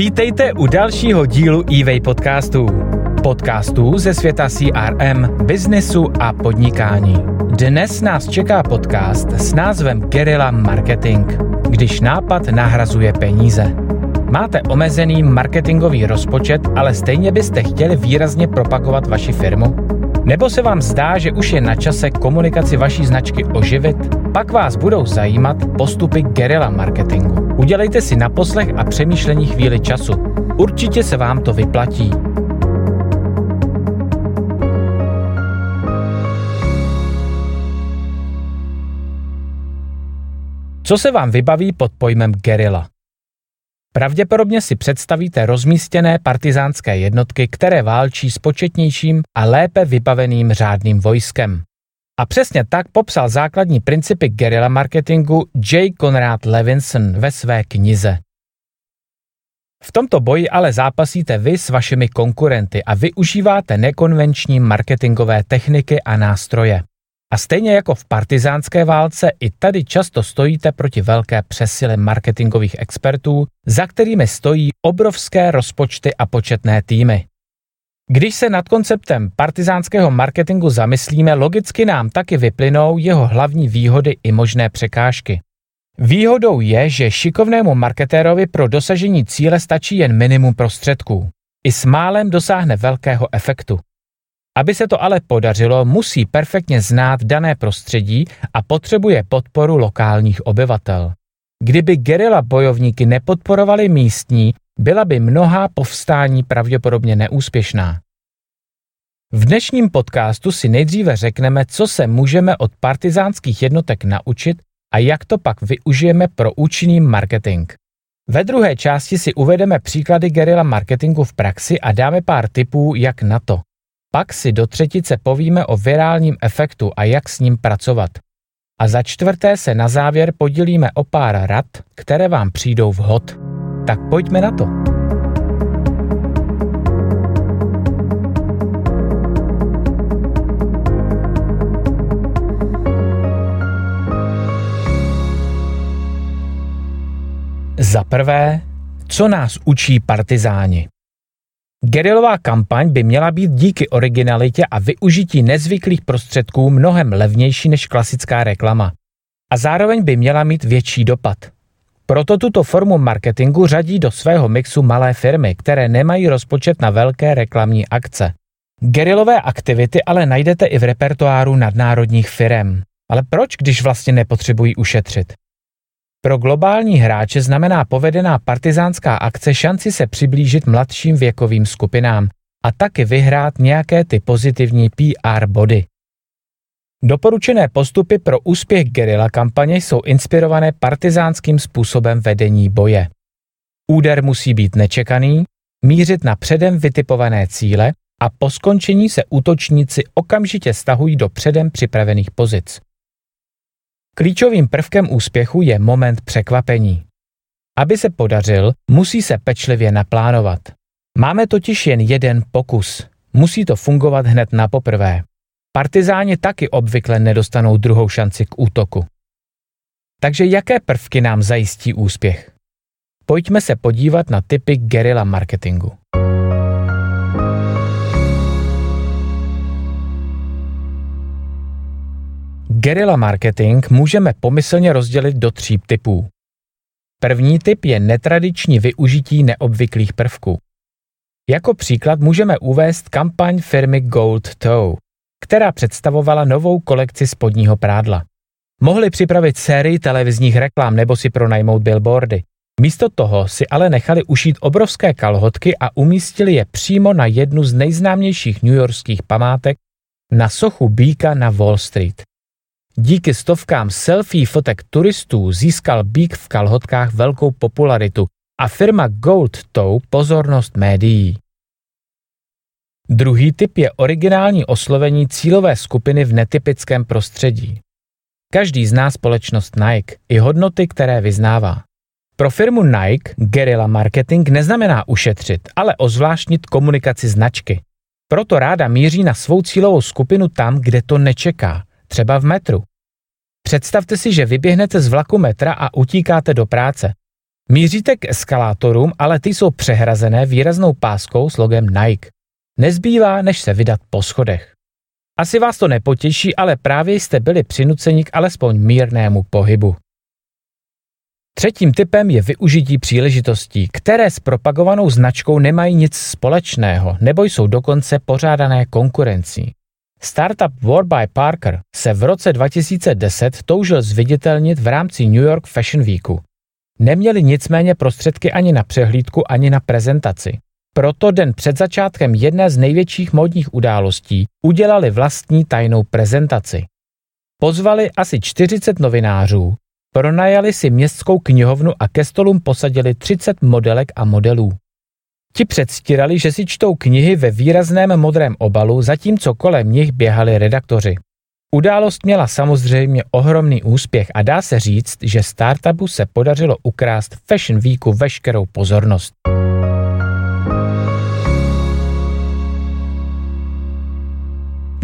Vítejte u dalšího dílu eWay podcastů. Podcastů ze světa CRM, biznesu a podnikání. Dnes nás čeká podcast s názvem Guerilla Marketing, když nápad nahrazuje peníze. Máte omezený marketingový rozpočet, ale stejně byste chtěli výrazně propagovat vaši firmu? Nebo se vám zdá, že už je na čase komunikaci vaší značky oživit? Pak vás budou zajímat postupy guerilla marketingu. Udělejte si na poslech a přemýšlení chvíli času. Určitě se vám to vyplatí. Co se vám vybaví pod pojmem guerilla? Pravděpodobně si představíte rozmístěné partizánské jednotky, které válčí s početnějším a lépe vybaveným řádným vojskem. A přesně tak popsal základní principy guerilla marketingu J. Conrad Levinson ve své knize. V tomto boji ale zápasíte vy s vašimi konkurenty a využíváte nekonvenční marketingové techniky a nástroje. A stejně jako v partizánské válce, i tady často stojíte proti velké přesile marketingových expertů, za kterými stojí obrovské rozpočty a početné týmy. Když se nad konceptem partizánského marketingu zamyslíme, logicky nám taky vyplynou jeho hlavní výhody i možné překážky. Výhodou je, že šikovnému marketérovi pro dosažení cíle stačí jen minimum prostředků. I s málem dosáhne velkého efektu. Aby se to ale podařilo, musí perfektně znát dané prostředí a potřebuje podporu lokálních obyvatel. Kdyby gerila bojovníky nepodporovali místní, byla by mnohá povstání pravděpodobně neúspěšná. V dnešním podcastu si nejdříve řekneme, co se můžeme od partizánských jednotek naučit a jak to pak využijeme pro účinný marketing. Ve druhé části si uvedeme příklady gerila marketingu v praxi a dáme pár tipů, jak na to. Pak si do třetice povíme o virálním efektu a jak s ním pracovat. A za čtvrté se na závěr podělíme o pár rad, které vám přijdou vhod. Tak pojďme na to. Za prvé, co nás učí partizáni? Gerilová kampaň by měla být díky originalitě a využití nezvyklých prostředků mnohem levnější než klasická reklama. A zároveň by měla mít větší dopad. Proto tuto formu marketingu řadí do svého mixu malé firmy, které nemají rozpočet na velké reklamní akce. Gerilové aktivity ale najdete i v repertoáru nadnárodních firm. Ale proč, když vlastně nepotřebují ušetřit? Pro globální hráče znamená povedená partizánská akce šanci se přiblížit mladším věkovým skupinám a taky vyhrát nějaké ty pozitivní PR body. Doporučené postupy pro úspěch gerila kampaně jsou inspirované partizánským způsobem vedení boje. Úder musí být nečekaný, mířit na předem vytipované cíle a po skončení se útočníci okamžitě stahují do předem připravených pozic. Klíčovým prvkem úspěchu je moment překvapení. Aby se podařil, musí se pečlivě naplánovat. Máme totiž jen jeden pokus. Musí to fungovat hned na poprvé. Partizáni taky obvykle nedostanou druhou šanci k útoku. Takže jaké prvky nám zajistí úspěch? Pojďme se podívat na typy guerilla marketingu. Guerilla marketing můžeme pomyslně rozdělit do tří typů. První typ je netradiční využití neobvyklých prvků. Jako příklad můžeme uvést kampaň firmy Gold Toe, která představovala novou kolekci spodního prádla. Mohli připravit sérii televizních reklam nebo si pronajmout billboardy. Místo toho si ale nechali ušít obrovské kalhotky a umístili je přímo na jednu z nejznámějších newyorských památek na sochu býka na Wall Street. Díky stovkám selfie fotek turistů získal bík v kalhotkách velkou popularitu a firma Gold Toe pozornost médií. Druhý typ je originální oslovení cílové skupiny v netypickém prostředí. Každý zná společnost Nike i hodnoty, které vyznává. Pro firmu Nike guerilla marketing neznamená ušetřit, ale ozvláštnit komunikaci značky. Proto ráda míří na svou cílovou skupinu tam, kde to nečeká, třeba v metru. Představte si, že vyběhnete z vlaku metra a utíkáte do práce. Míříte k eskalátorům, ale ty jsou přehrazené výraznou páskou s logem Nike. Nezbývá, než se vydat po schodech. Asi vás to nepotěší, ale právě jste byli přinuceni k alespoň mírnému pohybu. Třetím typem je využití příležitostí, které s propagovanou značkou nemají nic společného nebo jsou dokonce pořádané konkurencí. Startup Warby Parker se v roce 2010 toužil zviditelnit v rámci New York Fashion Weeku. Neměli nicméně prostředky ani na přehlídku, ani na prezentaci. Proto den před začátkem jedné z největších módních událostí udělali vlastní tajnou prezentaci. Pozvali asi 40 novinářů, pronajali si městskou knihovnu a ke stolům posadili 30 modelek a modelů. Ti předstírali, že si čtou knihy ve výrazném modrém obalu, zatímco kolem nich běhali redaktoři. Událost měla samozřejmě ohromný úspěch a dá se říct, že startupu se podařilo ukrást Fashion Weeku veškerou pozornost.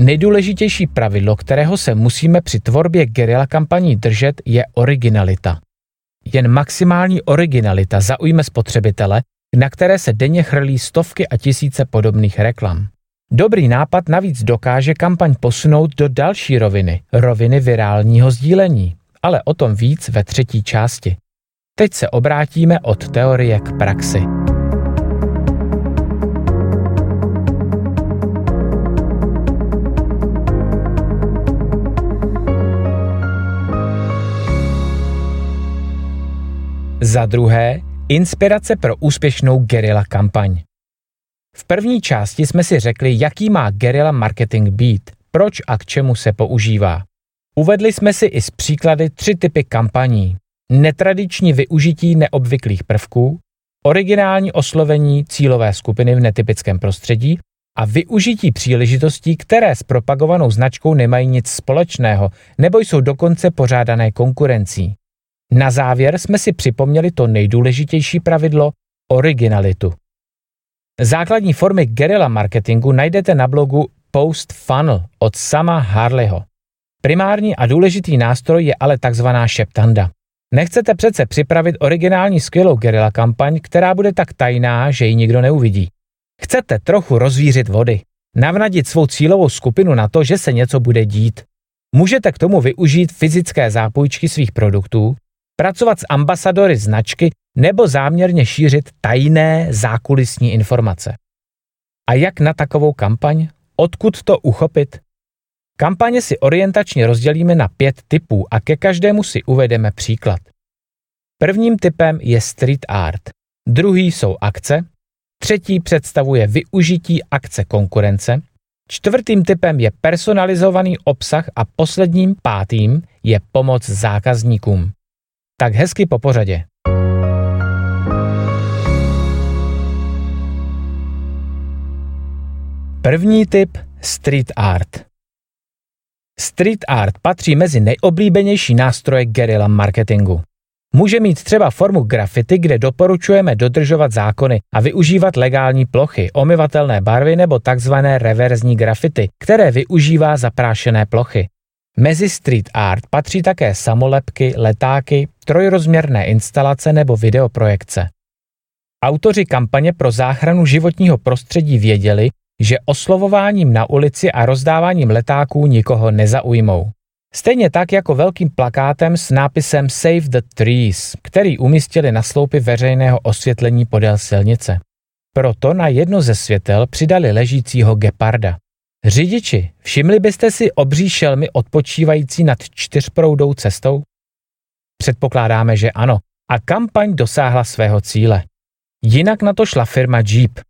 Nejdůležitější pravidlo, kterého se musíme při tvorbě gerila kampaní držet, je originalita. Jen maximální originalita zaujme spotřebitele, na které se denně chrlí stovky a tisíce podobných reklam. Dobrý nápad navíc dokáže kampaň posunout do další roviny, roviny virálního sdílení, ale o tom víc ve třetí části. Teď se obrátíme od teorie k praxi. Za druhé, inspirace pro úspěšnou gerila kampaň. V první části jsme si řekli, jaký má gerila marketing být, proč a k čemu se používá. Uvedli jsme si i z příklady tři typy kampaní. Netradiční využití neobvyklých prvků, originální oslovení cílové skupiny v netypickém prostředí a využití příležitostí, které s propagovanou značkou nemají nic společného nebo jsou dokonce pořádané konkurencí. Na závěr jsme si připomněli to nejdůležitější pravidlo originalitu. Základní formy guerilla marketingu najdete na blogu Post Funnel od sama Harleyho. Primární a důležitý nástroj je ale takzvaná šeptanda. Nechcete přece připravit originální skvělou guerilla kampaň, která bude tak tajná, že ji nikdo neuvidí. Chcete trochu rozvířit vody, navnadit svou cílovou skupinu na to, že se něco bude dít. Můžete k tomu využít fyzické zápůjčky svých produktů, pracovat s ambasadory značky nebo záměrně šířit tajné zákulisní informace. A jak na takovou kampaň? Odkud to uchopit? Kampaně si orientačně rozdělíme na pět typů a ke každému si uvedeme příklad. Prvním typem je street art, druhý jsou akce, třetí představuje využití akce konkurence, čtvrtým typem je personalizovaný obsah a posledním pátým je pomoc zákazníkům. Tak hezky po pořadě. První typ street art. Street art patří mezi nejoblíbenější nástroje guerilla marketingu. Může mít třeba formu grafity, kde doporučujeme dodržovat zákony a využívat legální plochy, omyvatelné barvy nebo takzvané reverzní grafity, které využívá zaprášené plochy. Mezi street art patří také samolepky, letáky, trojrozměrné instalace nebo videoprojekce. Autoři kampaně pro záchranu životního prostředí věděli, že oslovováním na ulici a rozdáváním letáků nikoho nezaujmou. Stejně tak jako velkým plakátem s nápisem Save the Trees, který umístili na sloupy veřejného osvětlení podél silnice. Proto na jedno ze světel přidali ležícího geparda. Řidiči, všimli byste si obří šelmy odpočívající nad čtyřproudou cestou? Předpokládáme, že ano. A kampaň dosáhla svého cíle. Jinak na to šla firma Jeep.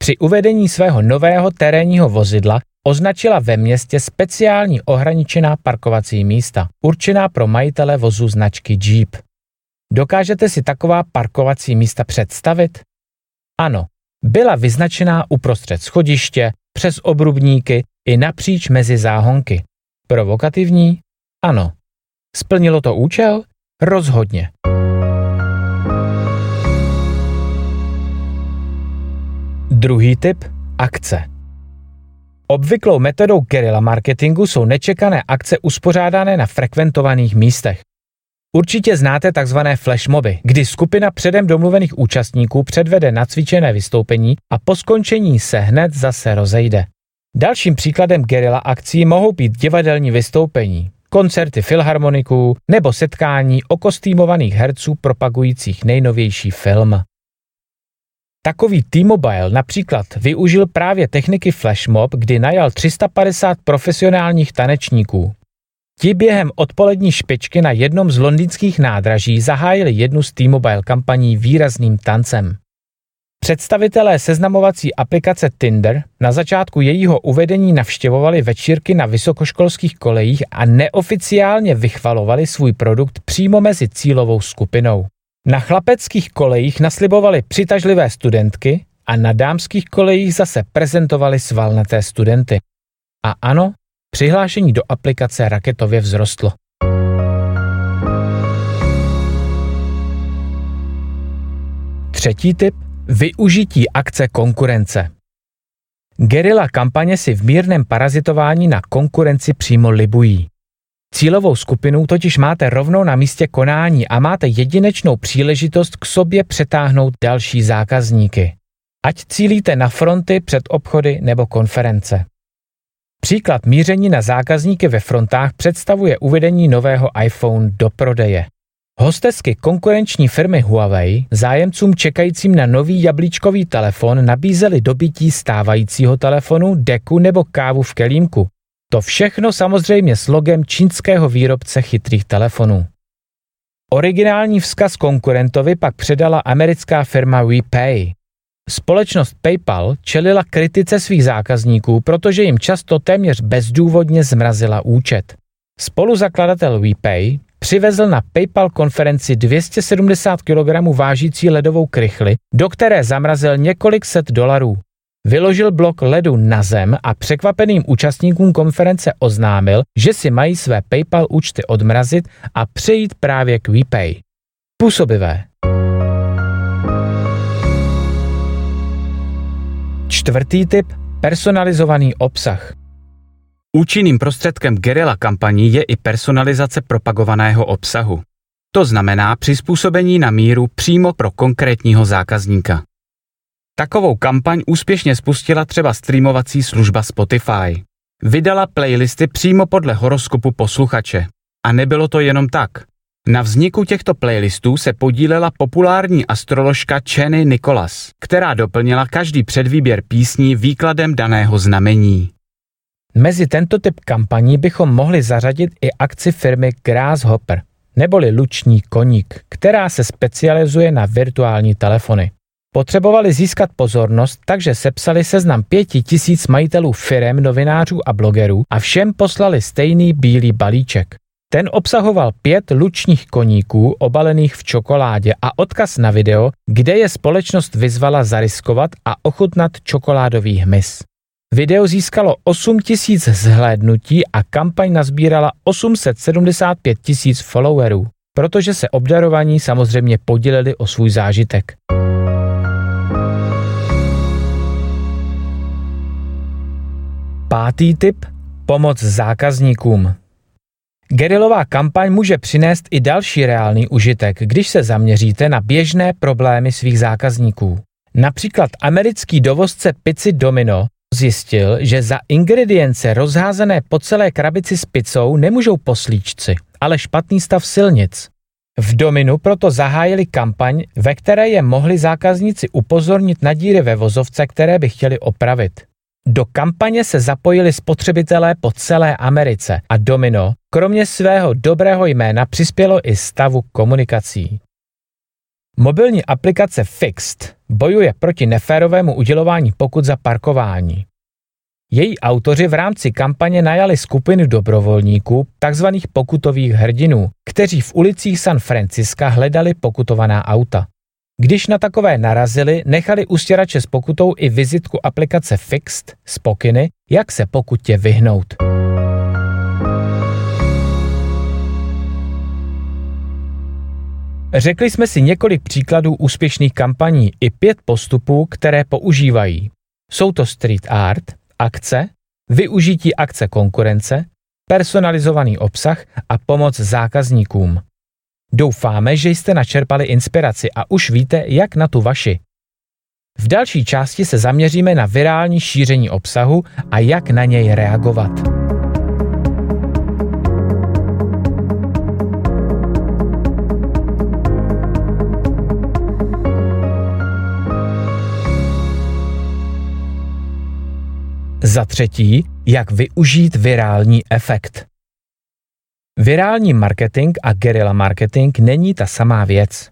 Při uvedení svého nového terénního vozidla označila ve městě speciální ohraničená parkovací místa, určená pro majitele vozu značky Jeep. Dokážete si taková parkovací místa představit? Ano, byla vyznačená uprostřed schodiště, přes obrubníky i napříč mezi záhonky. Provokativní? Ano. Splnilo to účel? Rozhodně. Druhý typ – akce. Obvyklou metodou guerilla marketingu jsou nečekané akce uspořádané na frekventovaných místech. Určitě znáte tzv. flashmoby, kdy skupina předem domluvených účastníků předvede nacvičené vystoupení a po skončení se hned zase rozejde. Dalším příkladem gerila akcí mohou být divadelní vystoupení, koncerty filharmoniků nebo setkání okostýmovaných herců propagujících nejnovější film. Takový T-Mobile například využil právě techniky flashmob, kdy najal 350 profesionálních tanečníků. Ti během odpolední špičky na jednom z londýnských nádraží zahájili jednu z T-Mobile kampaní výrazným tancem. Představitelé seznamovací aplikace Tinder na začátku jejího uvedení navštěvovali večírky na vysokoškolských kolejích a neoficiálně vychvalovali svůj produkt přímo mezi cílovou skupinou. Na chlapeckých kolejích naslibovali přitažlivé studentky a na dámských kolejích zase prezentovali svalnaté studenty. A ano, přihlášení do aplikace raketově vzrostlo. Třetí typ Využití akce konkurence. Gerila kampaně si v mírném parazitování na konkurenci přímo libují. Cílovou skupinu totiž máte rovnou na místě konání a máte jedinečnou příležitost k sobě přetáhnout další zákazníky. Ať cílíte na fronty před obchody nebo konference. Příklad míření na zákazníky ve frontách představuje uvedení nového iPhone do prodeje. Hostesky konkurenční firmy Huawei zájemcům čekajícím na nový jablíčkový telefon nabízely dobytí stávajícího telefonu, deku nebo kávu v kelímku. To všechno samozřejmě s logem čínského výrobce chytrých telefonů. Originální vzkaz konkurentovi pak předala americká firma WePay. Společnost PayPal čelila kritice svých zákazníků, protože jim často téměř bezdůvodně zmrazila účet. Spoluzakladatel WePay přivezl na PayPal konferenci 270 kg vážící ledovou krychli, do které zamrazil několik set dolarů. Vyložil blok ledu na zem a překvapeným účastníkům konference oznámil, že si mají své PayPal účty odmrazit a přejít právě k WePay. Působivé. Čtvrtý typ – personalizovaný obsah. Účinným prostředkem gerila kampaní je i personalizace propagovaného obsahu. To znamená přizpůsobení na míru přímo pro konkrétního zákazníka. Takovou kampaň úspěšně spustila třeba streamovací služba Spotify. Vydala playlisty přímo podle horoskopu posluchače. A nebylo to jenom tak. Na vzniku těchto playlistů se podílela populární astroložka Chenny Nicholas, která doplnila každý předvýběr písní výkladem daného znamení. Mezi tento typ kampaní bychom mohli zařadit i akci firmy Grasshopper, neboli luční koník, která se specializuje na virtuální telefony. Potřebovali získat pozornost, takže sepsali seznam pěti tisíc majitelů firem, novinářů a blogerů a všem poslali stejný bílý balíček. Ten obsahoval pět lučních koníků obalených v čokoládě a odkaz na video, kde je společnost vyzvala zariskovat a ochutnat čokoládový hmyz. Video získalo 8 tisíc zhlédnutí a kampaň nazbírala 875 tisíc followerů, protože se obdarovaní samozřejmě podělili o svůj zážitek. Pátý tip – pomoc zákazníkům. Gerilová kampaň může přinést i další reálný užitek, když se zaměříte na běžné problémy svých zákazníků. Například americký dovozce pici Domino zjistil, že za ingredience rozházené po celé krabici s pizzou nemůžou poslíčci, ale špatný stav silnic. V Dominu proto zahájili kampaň, ve které je mohli zákazníci upozornit na díry ve vozovce, které by chtěli opravit. Do kampaně se zapojili spotřebitelé po celé Americe a Domino, kromě svého dobrého jména, přispělo i stavu komunikací. Mobilní aplikace Fixed bojuje proti neférovému udělování pokut za parkování. Její autoři v rámci kampaně najali skupinu dobrovolníků, takzvaných pokutových hrdinů, kteří v ulicích San Franciska hledali pokutovaná auta. Když na takové narazili, nechali u stěrače s pokutou i vizitku aplikace Fixed z pokyny, jak se pokutě vyhnout. Řekli jsme si několik příkladů úspěšných kampaní i pět postupů, které používají. Jsou to street art, akce, využití akce konkurence, personalizovaný obsah a pomoc zákazníkům. Doufáme, že jste načerpali inspiraci a už víte, jak na tu vaši. V další části se zaměříme na virální šíření obsahu a jak na něj reagovat. Za třetí, jak využít virální efekt. Virální marketing a guerilla marketing není ta samá věc.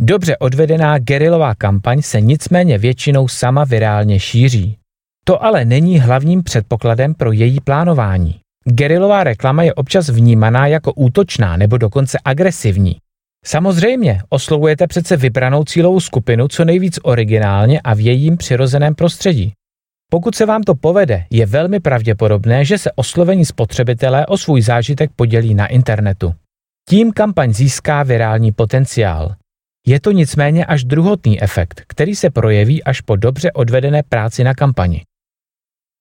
Dobře odvedená gerilová kampaň se nicméně většinou sama virálně šíří. To ale není hlavním předpokladem pro její plánování. Gerilová reklama je občas vnímaná jako útočná nebo dokonce agresivní. Samozřejmě, oslovujete přece vybranou cílovou skupinu co nejvíc originálně a v jejím přirozeném prostředí. Pokud se vám to povede, je velmi pravděpodobné, že se oslovení spotřebitelé o svůj zážitek podělí na internetu. Tím kampaň získá virální potenciál. Je to nicméně až druhotný efekt, který se projeví až po dobře odvedené práci na kampani.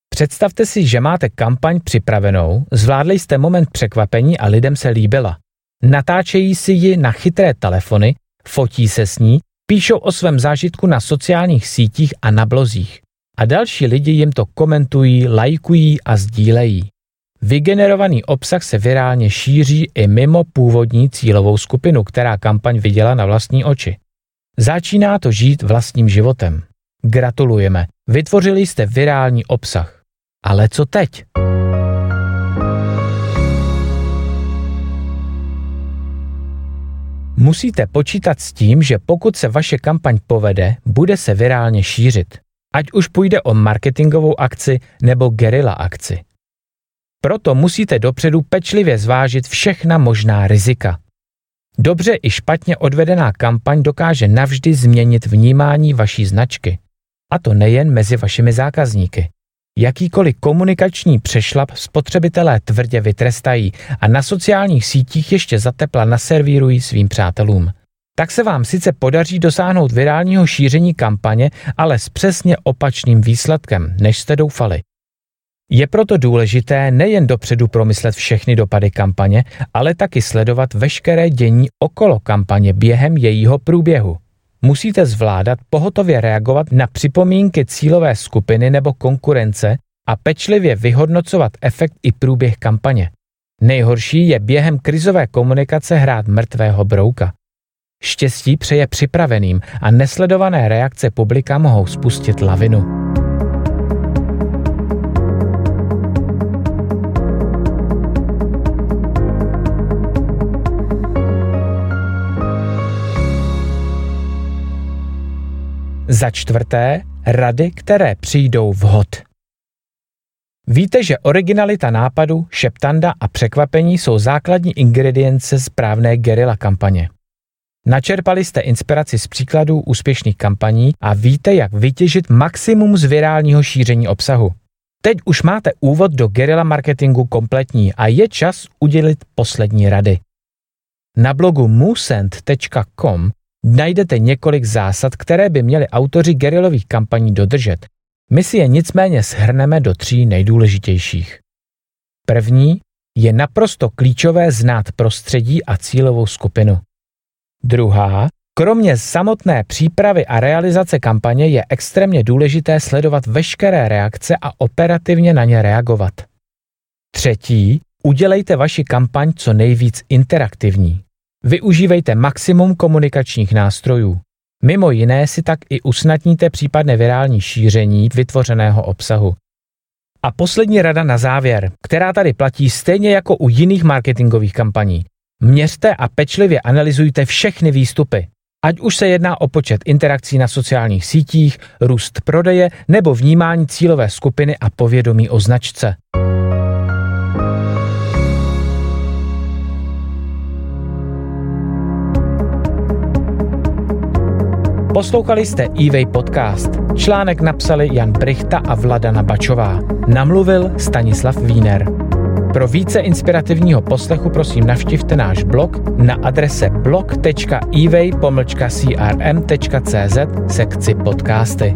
Představte si, že máte kampaň připravenou, zvládli jste moment překvapení a lidem se líbila. Natáčejí si ji na chytré telefony, fotí se s ní, píšou o svém zážitku na sociálních sítích a na blozích a další lidi jim to komentují, lajkují a sdílejí. Vygenerovaný obsah se virálně šíří i mimo původní cílovou skupinu, která kampaň viděla na vlastní oči. Začíná to žít vlastním životem. Gratulujeme, vytvořili jste virální obsah. Ale co teď? Musíte počítat s tím, že pokud se vaše kampaň povede, bude se virálně šířit ať už půjde o marketingovou akci nebo gerila akci. Proto musíte dopředu pečlivě zvážit všechna možná rizika. Dobře i špatně odvedená kampaň dokáže navždy změnit vnímání vaší značky. A to nejen mezi vašimi zákazníky. Jakýkoliv komunikační přešlap spotřebitelé tvrdě vytrestají a na sociálních sítích ještě zatepla naservírují svým přátelům tak se vám sice podaří dosáhnout virálního šíření kampaně, ale s přesně opačným výsledkem, než jste doufali. Je proto důležité nejen dopředu promyslet všechny dopady kampaně, ale taky sledovat veškeré dění okolo kampaně během jejího průběhu. Musíte zvládat pohotově reagovat na připomínky cílové skupiny nebo konkurence a pečlivě vyhodnocovat efekt i průběh kampaně. Nejhorší je během krizové komunikace hrát mrtvého brouka. Štěstí přeje připraveným a nesledované reakce publika mohou spustit lavinu. Za čtvrté, rady, které přijdou vhod. Víte, že originalita nápadu, šeptanda a překvapení jsou základní ingredience správné gerila kampaně. Načerpali jste inspiraci z příkladů úspěšných kampaní a víte, jak vytěžit maximum z virálního šíření obsahu. Teď už máte úvod do gerila marketingu kompletní a je čas udělit poslední rady. Na blogu musent.com najdete několik zásad, které by měli autoři gerilových kampaní dodržet. My si je nicméně shrneme do tří nejdůležitějších. První je naprosto klíčové znát prostředí a cílovou skupinu. Druhá, kromě samotné přípravy a realizace kampaně je extrémně důležité sledovat veškeré reakce a operativně na ně reagovat. Třetí, udělejte vaši kampaň co nejvíc interaktivní. Využívejte maximum komunikačních nástrojů. Mimo jiné si tak i usnadníte případné virální šíření vytvořeného obsahu. A poslední rada na závěr, která tady platí stejně jako u jiných marketingových kampaní. Měřte a pečlivě analyzujte všechny výstupy. Ať už se jedná o počet interakcí na sociálních sítích, růst prodeje nebo vnímání cílové skupiny a povědomí o značce. Poslouchali jste eWay podcast. Článek napsali Jan Brichta a Vladana Bačová. Namluvil Stanislav Wiener. Pro více inspirativního poslechu prosím navštivte náš blog na adrese blog.evay-crm.cz sekci podcasty.